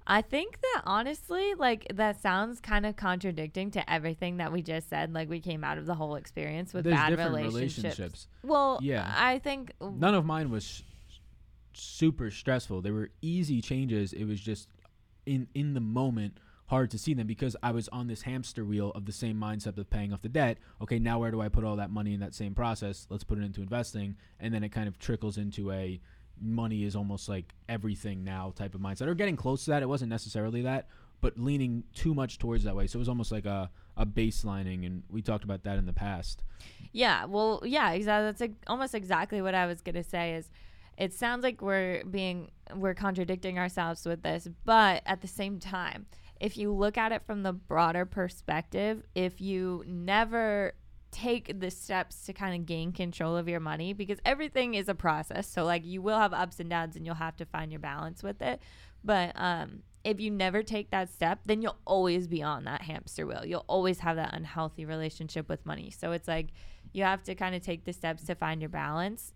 I think that honestly, like that sounds kind of contradicting to everything that we just said. Like we came out of the whole experience with There's bad relationships. relationships. Well, yeah, I think none of mine was super stressful. They were easy changes. It was just in in the moment hard to see them because I was on this hamster wheel of the same mindset of paying off the debt. Okay, now where do I put all that money in that same process? Let's put it into investing, and then it kind of trickles into a money is almost like everything now type of mindset or getting close to that. It wasn't necessarily that, but leaning too much towards that way. So it was almost like a, a baselining, and we talked about that in the past. Yeah, well, yeah, exactly. That's like almost exactly what I was gonna say. Is it sounds like we're being we're contradicting ourselves with this, but at the same time, if you look at it from the broader perspective, if you never take the steps to kind of gain control of your money because everything is a process. So like you will have ups and downs and you'll have to find your balance with it. But um if you never take that step, then you'll always be on that hamster wheel. You'll always have that unhealthy relationship with money. So it's like you have to kind of take the steps to find your balance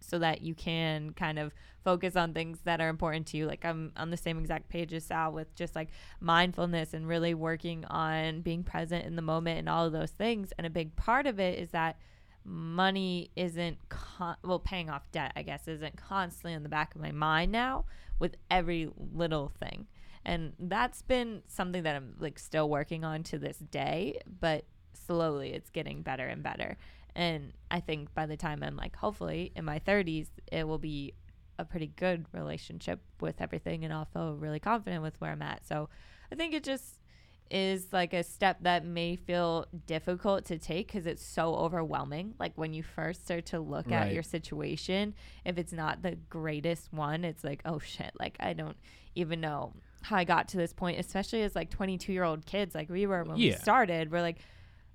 so that you can kind of focus on things that are important to you. Like I'm on the same exact page as Sal with just like mindfulness and really working on being present in the moment and all of those things. And a big part of it is that money isn't con- well paying off debt i guess isn't constantly in the back of my mind now with every little thing and that's been something that i'm like still working on to this day but slowly it's getting better and better and I think by the time I'm like, hopefully in my 30s, it will be a pretty good relationship with everything and I'll feel really confident with where I'm at. So I think it just is like a step that may feel difficult to take because it's so overwhelming. Like when you first start to look right. at your situation, if it's not the greatest one, it's like, oh shit, like I don't even know how I got to this point, especially as like 22 year old kids, like we were when yeah. we started. We're like,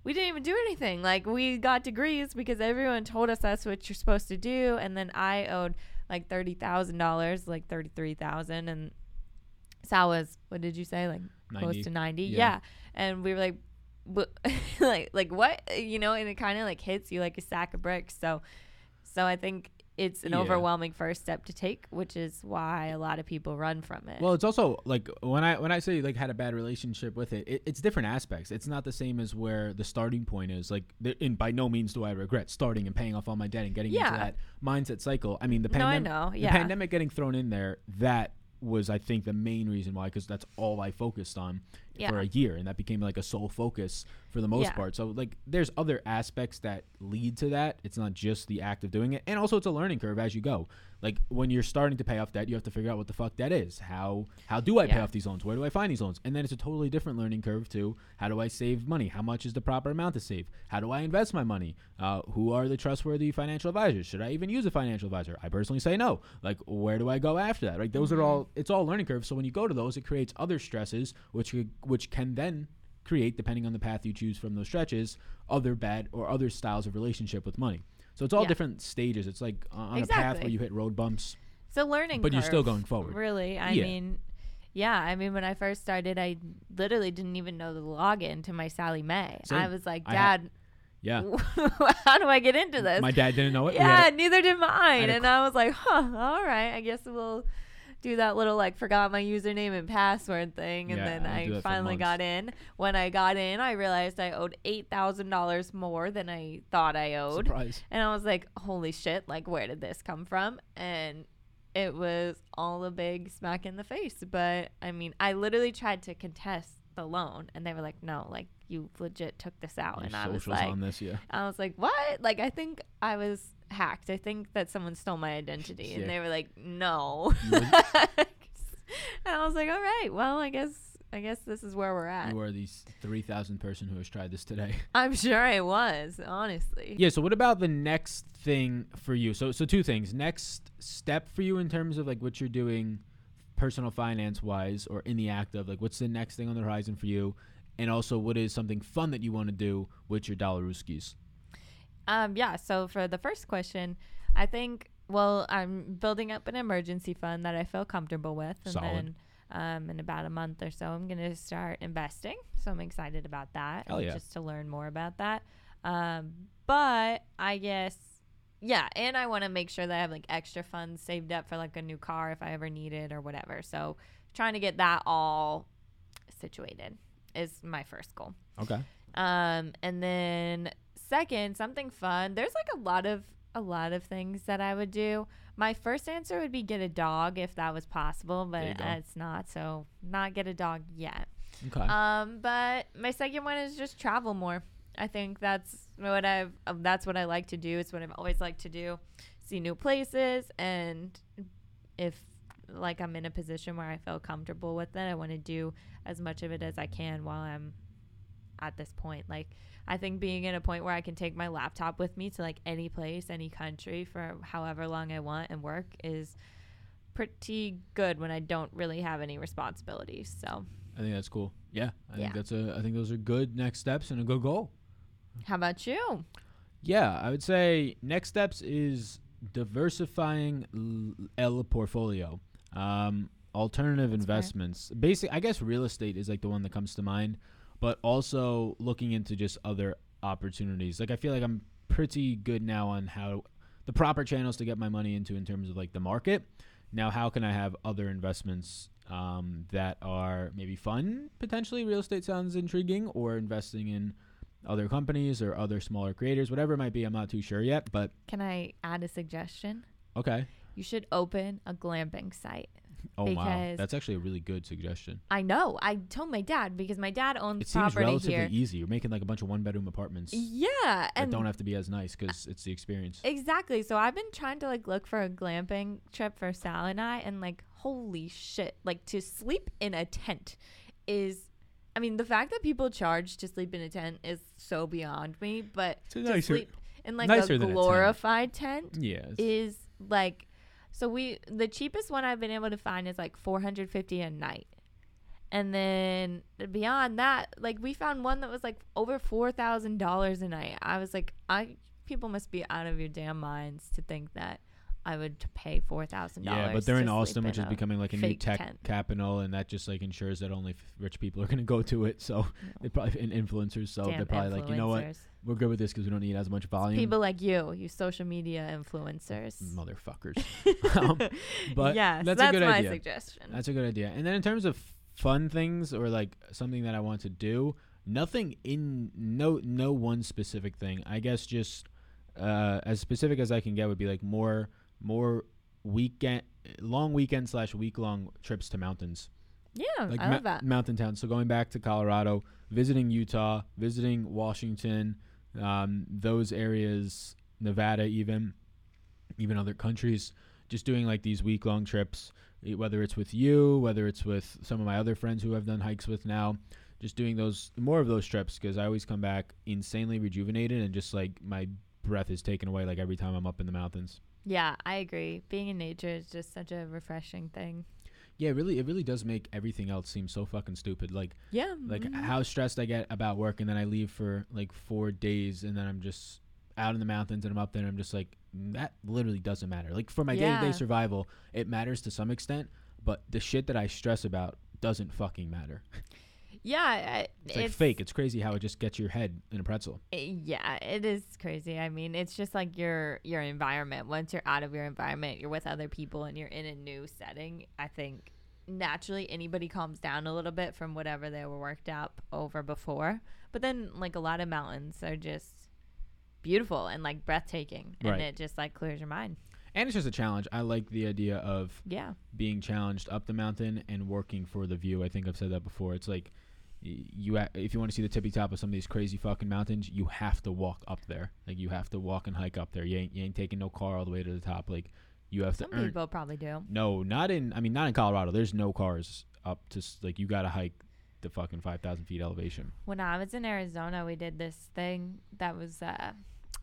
we didn't even do anything. Like we got degrees because everyone told us that's what you're supposed to do, and then I owed like thirty thousand dollars, like thirty three thousand, and Sal was what did you say, like 90. close to ninety? Yeah. yeah, and we were like, like like what you know and it kind of like hits you like a sack of bricks so so i think it's an Yeah. overwhelming first step to take which is why a lot of people run from it Well, it's also like when I when I say like had a bad relationship with it, it it's different aspects. It's not the same as where the starting point is. Like, and by no means do I regret starting and paying off all my debt and getting into that mindset cycle. I mean, the No, pandemic, know, the pandemic getting thrown in there, that was I think the main reason why, because that's all I focused on Yeah. for a year, and that became like a sole focus for the most Yeah. part. So like, there's other aspects that lead to that. It's not just the act of doing it, and also it's a learning curve as you go. Like when you're starting to pay off debt, you have to figure out what the fuck that is. How how do I pay off these loans? Where do I find these loans? And then it's a totally different learning curve too. How do I save money? How much is the proper amount to save? How do I invest my money? Uh, who are the trustworthy financial advisors? Should I even use a financial advisor? I personally say no. Like where do I go after that? Right? Those are all it's all learning curves. So when you go to those, it creates other stresses, which could, which can then create, depending on the path you choose from those stretches, other bad or other styles of relationship with money. So it's all Yeah. different stages. It's like on a path where you hit road bumps. it's a learning But you're still going forward. really i Yeah. mean yeah i mean when i first started i literally didn't even know the login to my Sallie Mae i was like dad Yeah. how do i get into this My dad didn't know it. Yeah, neither did mine. a And I was like, huh, all right, I guess we'll do that little like forgot my username and password thing. And Yeah, then I I finally got in. When I got in, I realized I owed $8,000 more than I thought I owed. surprise. And I was like, holy shit, like, where did this come from? And it was all a big smack in the face. But I mean, I literally tried to contest the loan, and they were like, no, like, you legit took this out. Your and I was like, on this, yeah. I was like, what? Like, I think I was hacked. I think that someone stole my identity. Yeah. And they were like, no. And I was like, all right, well, I guess. I guess this is where we're at. You are these three thousand person who has tried this today. I'm sure I was, honestly. Yeah. So what about the next thing for you? So so two things. Next step for you in terms of like what you're doing, personal finance wise, or in the act of like what's the next thing on the horizon for you, and also what is something fun that you want to do with your dollar skis. Um, yeah. So for the first question, I think well, I'm building up an emergency fund that I feel comfortable with, and Solid. then um, in about a month or so, I'm gonna start investing. So I'm excited about that, Hell yeah. just to learn more about that. Um, but I guess. Yeah, and I want to make sure that I have like extra funds saved up for like a new car if I ever need it or whatever. So trying to get that all situated is my first goal. Okay. Um, and then second, something fun. There's like a lot of a lot of things that I would do. My first answer would be get a dog if that was possible, but uh, it's not. So not get a dog yet. Okay. Um, but my second one is just travel more. I think that's what I've uh, that's what I like to do. It's what I've always liked to do. See new places and if like I'm in a position where I feel comfortable with it, I want to do as much of it as I can while I'm at this point. Like I think being in a point where I can take my laptop with me to like any place, any country for however long I want and work is pretty good when I don't really have any responsibilities. So, I think that's cool. Yeah. I Yeah. think that's a. I think those are good next steps and a good goal. How about you? Yeah, I would say next steps is diversifying l- portfolio. Um, alternative That's fair. investments. Basic, I guess real estate is like the one that comes to mind, but also looking into just other opportunities. Like I feel like I'm pretty good now on how the proper channels to get my money into in terms of like the market. Now, how can I have other investments um, that are maybe fun? Potentially, real estate sounds intriguing, or investing in other companies or other smaller creators, whatever it might be. I'm not too sure yet, but Can I add a suggestion? okay. You should open a glamping site. Oh wow, Because- that's actually a really good suggestion. I know. I told my dad because my dad owns It seems property relatively here. easy. You're making like a bunch of one bedroom apartments Yeah, that and don't have to be as nice because it's the experience. exactly. So I've been trying to like look for a glamping trip for Sal and I, and like holy shit, like to sleep in a tent is. I mean, the fact that people charge to sleep in a tent is so beyond me. But to nicer- sleep in like a tent. glorified tent Yeah, it's- is like so we the cheapest one I've been able to find is like 450 a night. And then beyond that, like we found one that was like over $4,000 a night. I was like I people must be out of your damn minds to think that I would pay four thousand dollars. Yeah, but they're in Austin, which is becoming like a new tech tent. capital, and that just like ensures that only f- rich people are going to go to it. So they probably and influencers. So they're probably like, you know what, we're good with this because we don't need as much volume. People like you, you social media influencers. motherfuckers. um, but yeah, that's a that's good my idea. suggestion. That's a good idea. And then in terms of fun things or like something that I want to do, nothing in no no one specific thing. I guess just uh, as specific as I can get would be like more more weekend long weekend slash week long trips to mountains yeah, like I ma- love that. mountain towns. So going back to Colorado, visiting Utah, visiting Washington, um, those areas, Nevada, even, even other countries, just doing like these week long trips. Whether it's with you, whether it's with some of my other friends who I've done hikes with now, just doing those more of those trips because I always come back insanely rejuvenated and just like my breath is taken away like every time I'm up in the mountains. Yeah, I agree. Being in nature is just such a refreshing thing. Yeah, really, it really does make everything else seem so fucking stupid. Like Yeah. like mhm. how stressed I get about work, and then I leave for like four days, and then I'm just out in the mountains, and I'm up there, and I'm just like that literally doesn't matter. Like for my day to day survival, it matters to some extent, but the shit that I stress about doesn't fucking matter. Yeah, It's, like fake. It's crazy how it just gets your head in a pretzel. Eh, Yeah, it is crazy. I mean, it's just like your your environment. Once you're out of your environment, you're with other people and you're in a new setting. I think naturally anybody calms down a little bit from whatever they were worked up over before. But then like a lot of mountains are just beautiful and like breathtaking and Right. it just like clears your mind. And it's just a challenge. I like the idea of Yeah. being challenged up the mountain and working for the view. I think I've said that before. It's like you if you want to see the tippy top of some of these crazy fucking mountains, you have to walk up there. Like you have to walk and hike up there. You ain't, you ain't taking no car all the way to the top. Like you have Some to earn. people probably do. No, not in. I mean, not in Colorado. There's no cars up to like you got to hike the fucking five thousand feet elevation. When I was in Arizona, we did this thing that was uh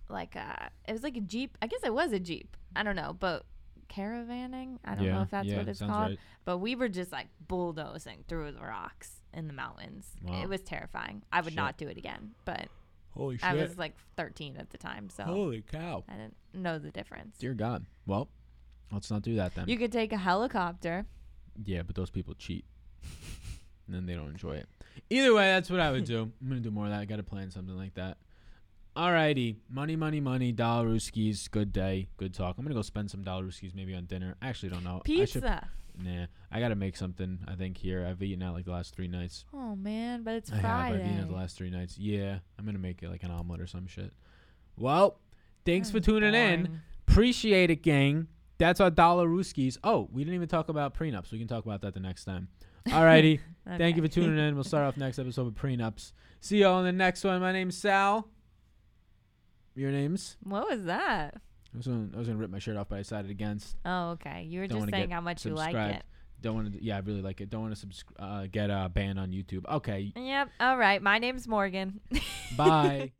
like uh it was like a Jeep. I guess it was a Jeep. I don't know, but caravanning. I don't yeah, know if that's yeah, what it's called. right. But we were just like bulldozing through the rocks in the mountains. Wow. It was terrifying. I would Shit. not do it again, but Holy shit. I was like 13 at the time, so Holy cow! I didn't know the difference. Dear God. Well, let's not do that then. You could take a helicopter. Yeah, but those people cheat. and then they don't enjoy it. Either way, that's what I would do. I'm gonna do more of that. I gotta plan something like that. Alrighty. Money, money, money, Dollarooskies. Good day. Good talk. I'm gonna go spend some Dollarooskies maybe on dinner. I actually don't know. I should, Pizza. Nah. I gotta make something, I think, here. I've eaten out like the last three nights. Oh man, but it's I have. Friday. I've eaten out the last three nights. Yeah. I'm gonna make it like an omelet or some shit. Well, thanks for tuning in. Appreciate it, gang. That's our dollar rooskies. Oh, we didn't even talk about prenups. We can talk about that the next time. Alrighty. Thank you for tuning in. We'll start off next episode with prenups. See y'all in the next one. My name's Sal. Your name's? What was that? I was gonna, I was gonna rip my shirt off, but I decided against. Oh, okay. You were Don't just wanna saying get how much you like subscribed. it. Don't want to. Yeah, I really like it. Don't want to subsc- uh, get uh, banned on YouTube. Okay. Yep. All right. My name's Morgan. Bye.